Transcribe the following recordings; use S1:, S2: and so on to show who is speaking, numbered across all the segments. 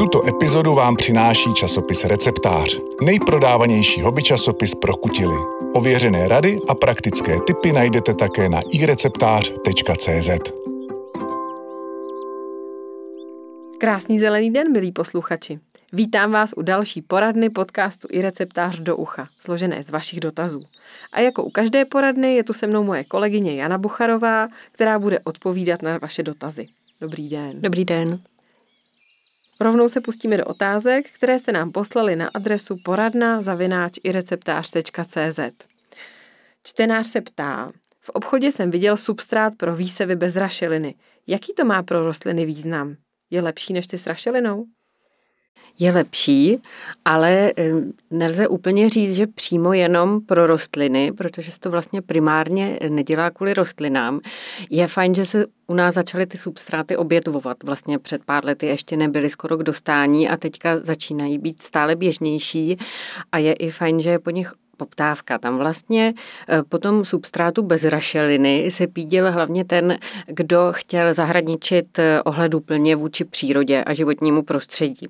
S1: Tuto epizodu vám přináší časopis Receptář, nejprodávanější hobby časopis pro kutily. Ověřené rady a praktické tipy najdete také na ireceptář.cz.
S2: Krásný zelený den, milí posluchači. Vítám vás u další poradny podcastu i receptář do ucha, složené z vašich dotazů. A jako u každé poradny je tu se mnou moje kolegyně Jana Bucharová, která bude odpovídat na vaše dotazy. Dobrý den.
S3: Dobrý den.
S2: Rovnou se pustíme do otázek, které jste nám poslali na adresu poradna zavináč i receptář.cz. Čtenář se ptá, v obchodě jsem viděl substrát pro výsevy bez rašeliny. Jaký to má pro rostliny význam? Je lepší než ty s rašelinou?
S3: Je lepší, ale eh, nelze úplně říct, že přímo jenom pro rostliny, protože se to vlastně primárně nedělá kvůli rostlinám. Je fajn, že se u nás začaly ty substráty obětvovat. Vlastně před pár lety ještě nebyly skoro k dostání a teďka začínají být stále běžnější a je i fajn, že je po nich poptávka. Tam vlastně eh, po tom substrátu bez rašeliny se píděl hlavně ten, kdo chtěl zahradničit eh, ohleduplně vůči přírodě a životnímu prostředí.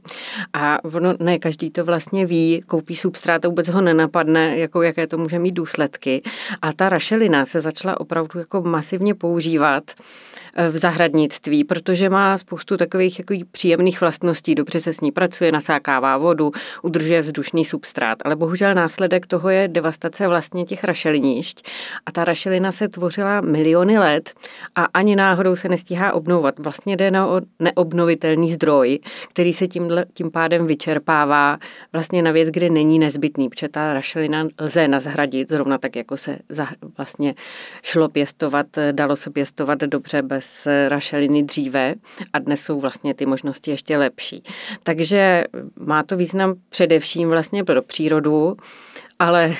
S3: A ono, ne každý to vlastně ví, koupí substrát a vůbec ho nenapadne, jako jaké to může mít důsledky. A ta rašelina se začala opravdu jako masivně používat v zahradnictví, protože má spoustu takových jako příjemných vlastností. Dobře se s ní pracuje, nasákává vodu, udržuje vzdušný substrát, ale bohužel následek toho je devastace vlastně těch rašelinišť. A ta rašelina se tvořila miliony let a ani náhodou se nestíhá obnovovat. Vlastně jde na neobnovitelný zdroj, který se tím, tím pádem vyčerpává vlastně na věc, kde není nezbytný, protože ta rašelina lze nazhradit, zrovna tak, jako se za, vlastně šlo pěstovat, dalo se pěstovat dobře bez z rašeliny dříve a dnes jsou vlastně ty možnosti ještě lepší. Takže má to význam především vlastně pro přírodu, ale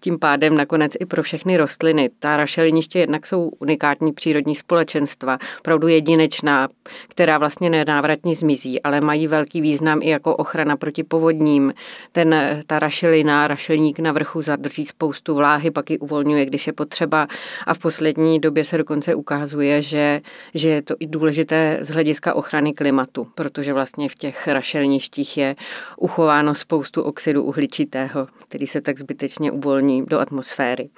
S3: tím pádem nakonec i pro všechny rostliny. Ta rašeliniště jednak jsou unikátní přírodní společenstva, opravdu jedinečná, která vlastně nenávratně zmizí, ale mají velký význam i jako ochrana proti povodním. Ten, ta rašelina, rašelník na vrchu zadrží spoustu vláhy, pak ji uvolňuje, když je potřeba a v poslední době se dokonce ukazuje, že, že je to i důležité z hlediska ochrany klimatu, protože vlastně v těch rašelništích je uchováno spoustu oxidu uhličitého, který se tak tak zbytečně uvolní do atmosféry.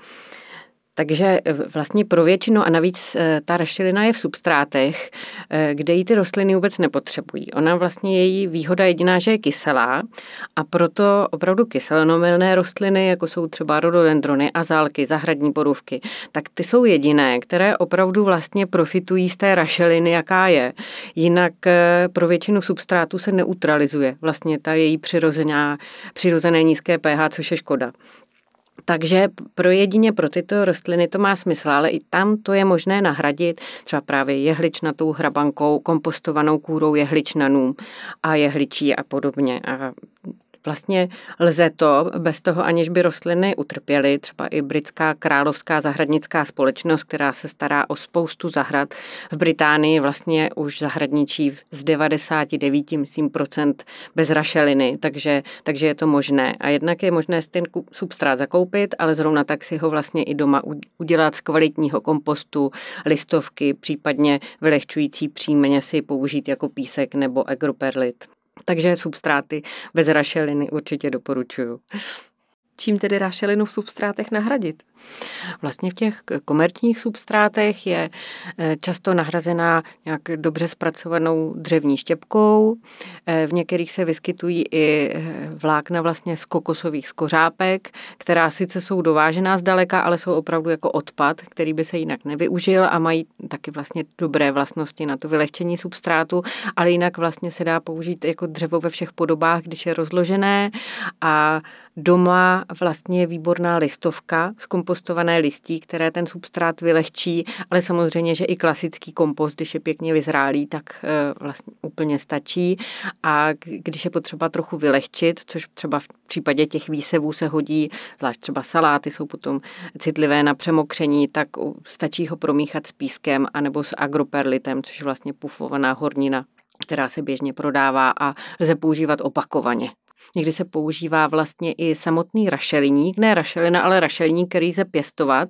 S3: Takže eh, vlastně pro většinu a navíc eh, ta rašelina je v substrátech, eh, kde ji ty rostliny vůbec nepotřebují. Ona vlastně její výhoda jediná, že je kyselá a proto opravdu kyselnomilné rostliny, jako jsou třeba rododendrony, azálky, zahradní borůvky, tak ty jsou jediné, které opravdu vlastně profitují z té rašeliny, jaká je. Jinak pro většinu substrátů se neutralizuje vlastně ta její přirozená, přirozené nízké pH, což je škoda. Takže pro jedině pro tyto rostliny to má smysl, ale i tam to je možné nahradit třeba právě jehličnatou hrabankou, kompostovanou kůrou jehličnanů a jehličí a podobně. A Vlastně lze to bez toho, aniž by rostliny utrpěly. Třeba i britská královská zahradnická společnost, která se stará o spoustu zahrad. V Británii vlastně už zahradničí z 99% bez rašeliny, takže, takže je to možné. A jednak je možné ten substrát zakoupit, ale zrovna tak si ho vlastně i doma udělat z kvalitního kompostu, listovky, případně vylehčující příjmeně si použít jako písek nebo agroperlit. Takže substráty bez rašeliny určitě doporučuju.
S2: Čím tedy rašelinu v substrátech nahradit?
S3: Vlastně v těch komerčních substrátech je eh, často nahrazená nějak dobře zpracovanou dřevní štěpkou. Eh, v některých se vyskytují i eh, vlákna vlastně z kokosových skořápek, která sice jsou dovážená zdaleka, ale jsou opravdu jako odpad, který by se jinak nevyužil a mají taky vlastně dobré vlastnosti na to vylehčení substrátu, ale jinak vlastně se dá použít jako dřevo ve všech podobách, když je rozložené a doma vlastně výborná listovka z kompostované listí, které ten substrát vylehčí, ale samozřejmě, že i klasický kompost, když je pěkně vyzrálý, tak eh, vlastně úplně stačí. A když je potřeba trochu vylehčit, což třeba v případě těch výsevů se hodí, zvlášť třeba saláty jsou potom citlivé na přemokření, tak stačí ho promíchat s pískem anebo s agroperlitem, což je vlastně pufovaná hornina která se běžně prodává a lze používat opakovaně. Někdy se používá vlastně i samotný rašeliník, ne rašelina, ale rašeliník, který se pěstovat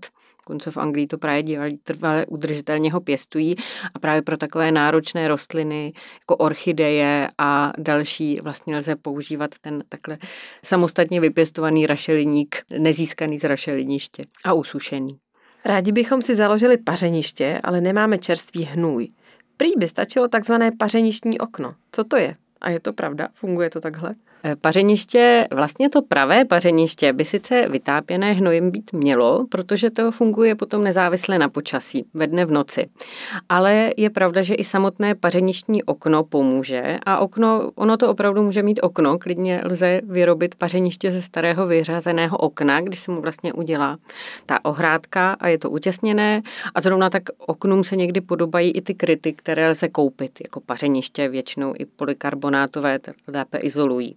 S3: Dokonce v Anglii to právě dělají trvalé udržitelně ho pěstují a právě pro takové náročné rostliny jako orchideje a další vlastně lze používat ten takhle samostatně vypěstovaný rašeliník, nezískaný z rašeliniště a usušený.
S2: Rádi bychom si založili pařeniště, ale nemáme čerstvý hnůj. Prý by stačilo takzvané pařeništní okno. Co to je? A je to pravda? Funguje to takhle?
S3: Eh, pařeniště, vlastně to pravé pařeniště by sice vytápěné hnojem být mělo, protože to funguje potom nezávisle na počasí, ve dne v noci. Ale je pravda, že i samotné pařeništní okno pomůže a okno, ono to opravdu může mít okno, klidně lze vyrobit pařeniště ze starého vyřazeného okna, když se mu vlastně udělá ta ohrádka a je to utěsněné a zrovna tak oknům se někdy podobají i ty kryty, které lze koupit, jako pařeniště většinou i polikarbonátové, lépe izolují.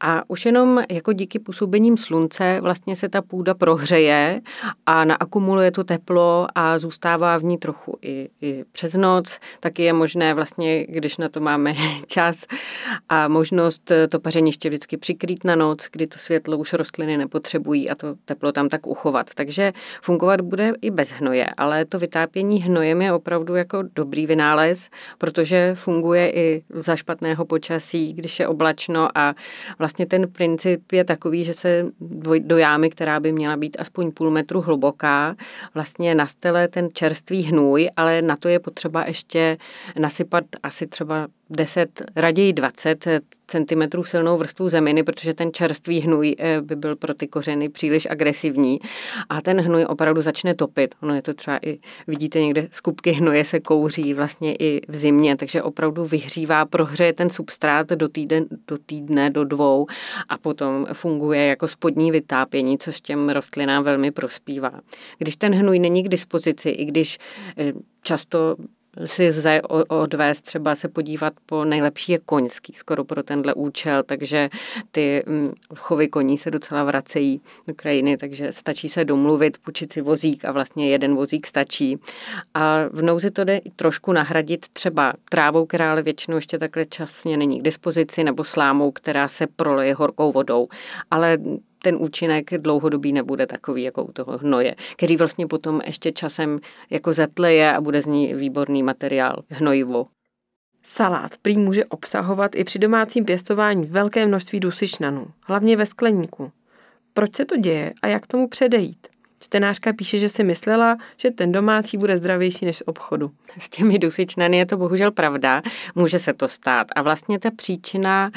S3: A už jenom jako díky působením slunce vlastně se ta půda prohřeje a naakumuluje to teplo a zůstává v ní trochu i, i přes noc. Taky je možné vlastně, když na to máme čas a možnost to pařeniště vždycky přikrýt na noc, kdy to světlo už rostliny nepotřebují a to teplo tam tak uchovat. Takže fungovat bude i bez hnoje, ale to vytápění hnojem je opravdu jako dobrý vynález, protože funguje i za špatného počasí, když je oblačno a vlastně ten princip je takový, že se do jámy, která by měla být aspoň půl metru hluboká, vlastně nastele ten čerstvý hnůj, ale na to je potřeba ještě nasypat asi třeba 10, raději 20 cm silnou vrstvu zeminy, protože ten čerstvý hnůj eh, by byl pro ty kořeny příliš agresivní a ten hnůj opravdu začne topit. Ono je to třeba i, vidíte někde, skupky hnoje se kouří vlastně i v zimě, takže opravdu vyhřívá, prohřeje ten substrát do, týden, do týdne, do dvou a potom funguje jako spodní vytápění, což těm rostlinám velmi prospívá. Když ten hnůj není k dispozici, i když eh, často si lze odvést, třeba se podívat po nejlepší je koňský, skoro pro tenhle účel, takže ty mm, chovy koní se docela vracejí do krajiny, takže stačí se domluvit, půjčit si vozík a vlastně jeden vozík stačí. A v nouzi to jde trošku nahradit třeba trávou, která ale většinou ještě takhle časně není k dispozici, nebo slámou, která se proleje horkou vodou. Ale ten účinek dlouhodobý nebude takový jako u toho hnoje, který vlastně potom ještě časem jako zetleje a bude z ní výborný materiál, hnojivo.
S2: Salát prý může obsahovat i při domácím pěstování velké množství dusičnanů, hlavně ve skleníku. Proč se to děje a jak tomu předejít? Čtenářka píše, že si myslela, že ten domácí bude zdravější než z obchodu.
S3: S těmi dusičnany je to bohužel pravda, může se to stát. A vlastně ta příčina,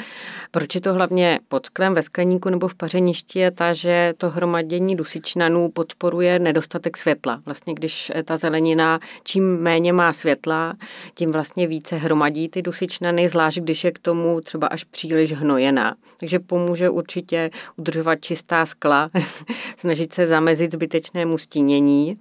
S3: proč je to hlavně pod sklem, ve skleníku nebo v pařeništi, je ta, že to hromadění dusičnanů podporuje nedostatek světla. Vlastně když ta zelenina čím méně má světla, tím vlastně více hromadí ty dusičnany, zvlášť když je k tomu třeba až příliš hnojená. Takže pomůže určitě udržovat čistá skla, snažit se zamezit zbyt zbytečnému stínění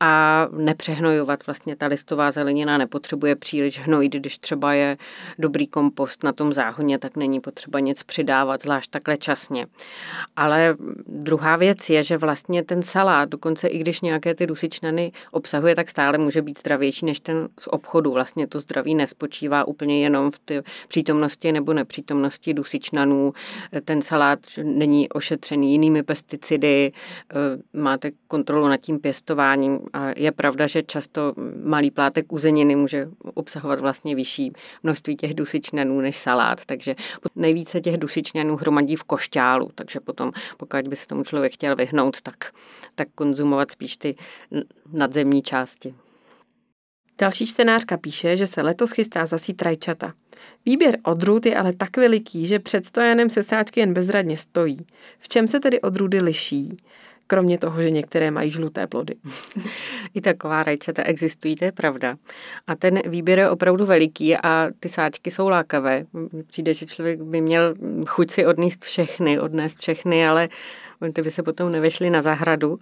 S3: a nepřehnojovat. Vlastně ta listová zelenina nepotřebuje příliš hnojit, když třeba je dobrý kompost na tom záhoně, tak není potřeba nic přidávat, zvlášť takhle časně. Ale druhá věc je, že vlastně ten salát, dokonce i když nějaké ty dusičnany obsahuje, tak stále může být zdravější než ten z obchodu. Vlastně to zdraví nespočívá úplně jenom v té přítomnosti nebo nepřítomnosti dusičnanů. Ten salát není ošetřený jinými pesticidy, eh, máte kontrolu nad tím pěstováním a je pravda, že často malý plátek uzeniny může obsahovat vlastně vyšší množství těch dusičnanů než salát, takže nejvíce těch dusičnanů hromadí v košťálu, takže potom, pokud by se tomu člověk chtěl vyhnout, tak, tak konzumovat spíš ty nadzemní části.
S2: Další čtenářka píše, že se letos chystá zasít rajčata. Výběr odrůd je ale tak veliký, že před stojanem se sáčky jen bezradně stojí. V čem se tedy odrůdy liší? Kromě toho, že některé mají žluté plody.
S3: I taková rajčata existují, to je pravda. A ten výběr je opravdu veliký a ty sáčky jsou lákavé. Přijde, že člověk by měl chuť si odníst všechny, odnést všechny, ale ty by se potom nevešly na zahradu.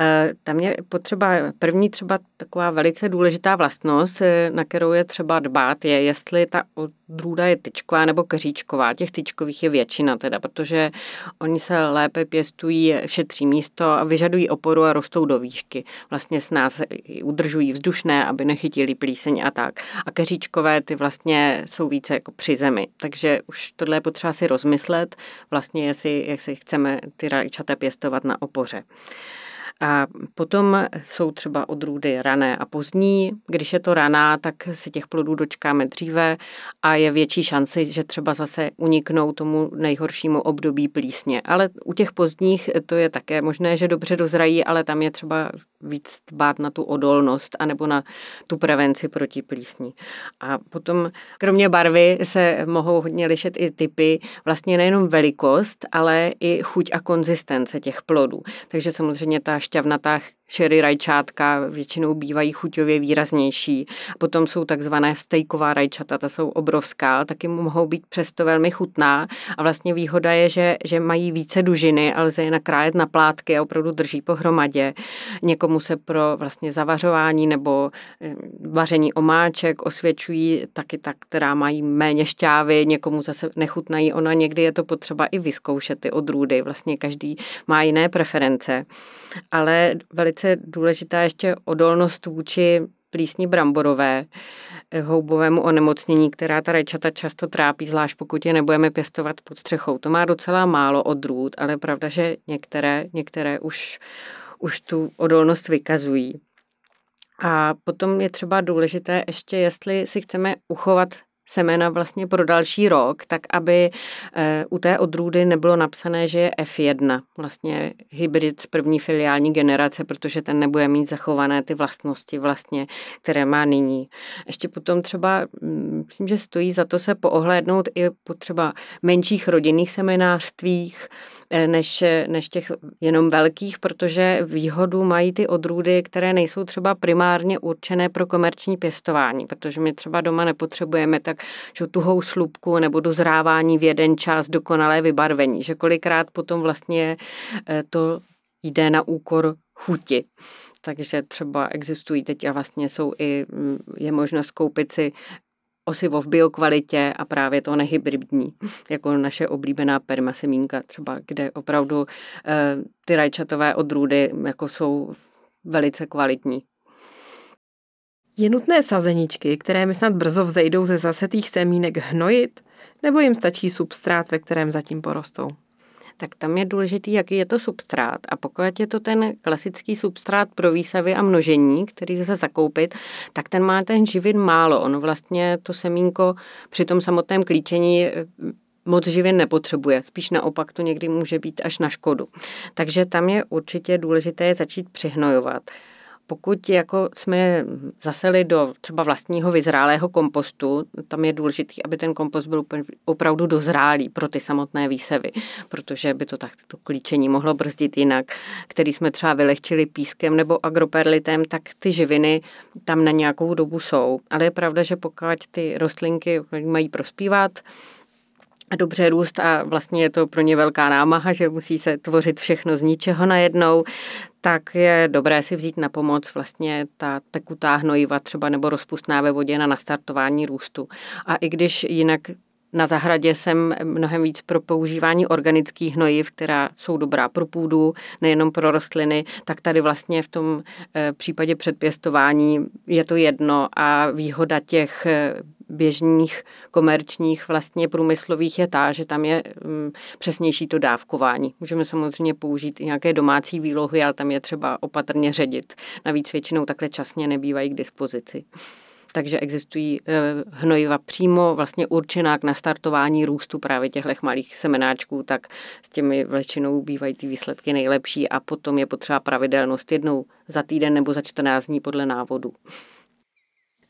S3: Eh, tam je potřeba, první třeba taková velice důležitá vlastnost, eh, na kterou je třeba dbát, je, jestli ta odrůda je tyčková nebo keříčková. Těch tyčkových je většina teda, protože oni se lépe pěstují, šetří místo a vyžadují oporu a rostou do výšky. Vlastně s nás udržují vzdušné, aby nechytili plíseň a tak. A keříčkové ty vlastně jsou více jako při zemi. Takže už tohle je potřeba si rozmyslet, vlastně jestli, jestli chceme ty rajčata pěstovat na opoře. A potom jsou třeba odrůdy rané a pozdní. Když je to raná, tak se těch plodů dočkáme dříve a je větší šanci, že třeba zase uniknou tomu nejhoršímu období plísně. Ale u těch pozdních to je také možné, že dobře dozrají, ale tam je třeba víc dbát na tu odolnost anebo na tu prevenci proti plísni. A potom kromě barvy se mohou hodně lišet i typy, vlastně nejenom velikost, ale i chuť a konzistence těch plodů. Takže samozřejmě ta šťavnatá Sherry rajčátka většinou bývají chuťově výraznější. Potom jsou takzvané stejková rajčata, ta jsou obrovská, taky mohou být přesto velmi chutná. A vlastně výhoda je, že, že mají více dužiny a lze je nakrájet na plátky a opravdu drží pohromadě. Někomu se pro vlastně zavařování nebo eh, vaření omáček osvědčují taky tak, která mají méně šťávy, někomu zase nechutnají. Ona někdy je to potřeba i vyzkoušet ty odrůdy. Vlastně každý má jiné preference. Ale velice velice důležitá ještě odolnost vůči plísni bramborové, eh, houbovému onemocnění, která ta rajčata často trápí, zvlášť pokud je nebudeme pěstovat pod střechou. To má docela málo odrůd, ale pravda, že některé, některé už, už tu odolnost vykazují. A potom je třeba důležité ještě, jestli si chceme uchovat semena vlastně pro další rok, tak aby eh, u té odrůdy nebylo napsané, že je F1, vlastně hybrid první filiální generace, protože ten nebude mít zachované ty vlastnosti vlastně, které má nyní. Ještě potom třeba, mm, myslím, že stojí za to se poohlédnout i po třeba menších rodinných seminářstvích, než, než těch jenom velkých, protože výhodu mají ty odrůdy, které nejsou třeba primárně určené pro komerční pěstování, protože my třeba doma nepotřebujeme tak že tuhou slupku nebo dozrávání v jeden čas dokonalé vybarvení, že kolikrát potom vlastně eh, to jde na úkor chuti. Takže třeba existují teď a vlastně jsou i, mm, je možnost koupit si osivo v biokvalitě a právě to nehybridní, jako naše oblíbená permasemínka třeba, kde opravdu e, ty rajčatové odrůdy jako jsou velice kvalitní.
S2: Je nutné sazeničky, které mi snad brzo vzejdou ze zasetých semínek, hnojit, nebo jim stačí substrát, ve kterém zatím porostou?
S3: Tak tam je důležitý, jaký je to substrát. A pokud je to ten klasický substrát pro výsavy a množení, který se zakoupit, tak ten má ten živin málo. Ono vlastně to semínko při tom samotném klíčení eh, moc živin nepotřebuje. Spíš naopak to někdy může být až na škodu. Takže tam je určitě důležité začít přihnojovat pokud jako jsme zaseli do třeba vlastního vyzrálého kompostu, tam je důležité, aby ten kompost byl opravdu dozrálý pro ty samotné výsevy, protože by to tak to klíčení mohlo brzdit jinak, který jsme třeba vylehčili pískem nebo agroperlitem, tak ty živiny tam na nějakou dobu jsou. Ale je pravda, že pokud ty rostlinky mají prospívat, dobře růst a vlastně je to pro ně velká námaha, že musí se tvořit všechno z ničeho najednou, tak je dobré si vzít na pomoc vlastně ta tekutá hnojiva třeba nebo rozpustná ve vodě na nastartování růstu. A i když jinak na zahradě jsem mnohem víc pro používání organických hnojiv, která jsou dobrá pro půdu, nejenom pro rostliny, tak tady vlastně v tom eh, případě předpěstování je to jedno a výhoda těch eh, běžných komerčních vlastně průmyslových je ta, že tam je mm, přesnější to dávkování. Můžeme samozřejmě použít i nějaké domácí výlohy, ale tam je třeba opatrně ředit. Navíc většinou takhle časně nebývají k dispozici. Takže existují eh, hnojiva přímo vlastně určená k nastartování růstu právě těchto malých semenáčků, tak s těmi většinou bývají ty výsledky nejlepší a potom je potřeba pravidelnost jednou za týden nebo za 14 dní podle návodu.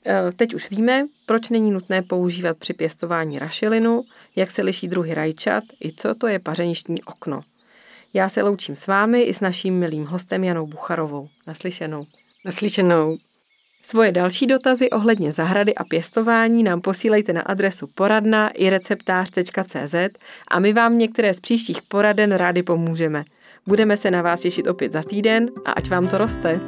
S2: Eh, teď už víme, proč není nutné používat při pěstování rašelinu, jak se liší druhy rajčat i co to je pařeništní okno. Já se loučím s vámi i s naším milým hostem Janou Bucharovou. Naslyšenou.
S3: Naslyšenou.
S2: Svoje další dotazy ohledně zahrady a pěstování nám posílejte na adresu poradna i receptář.cz a my vám některé z příštích poraden rádi pomůžeme. Budeme se na vás těšit opět za týden a ať vám to roste.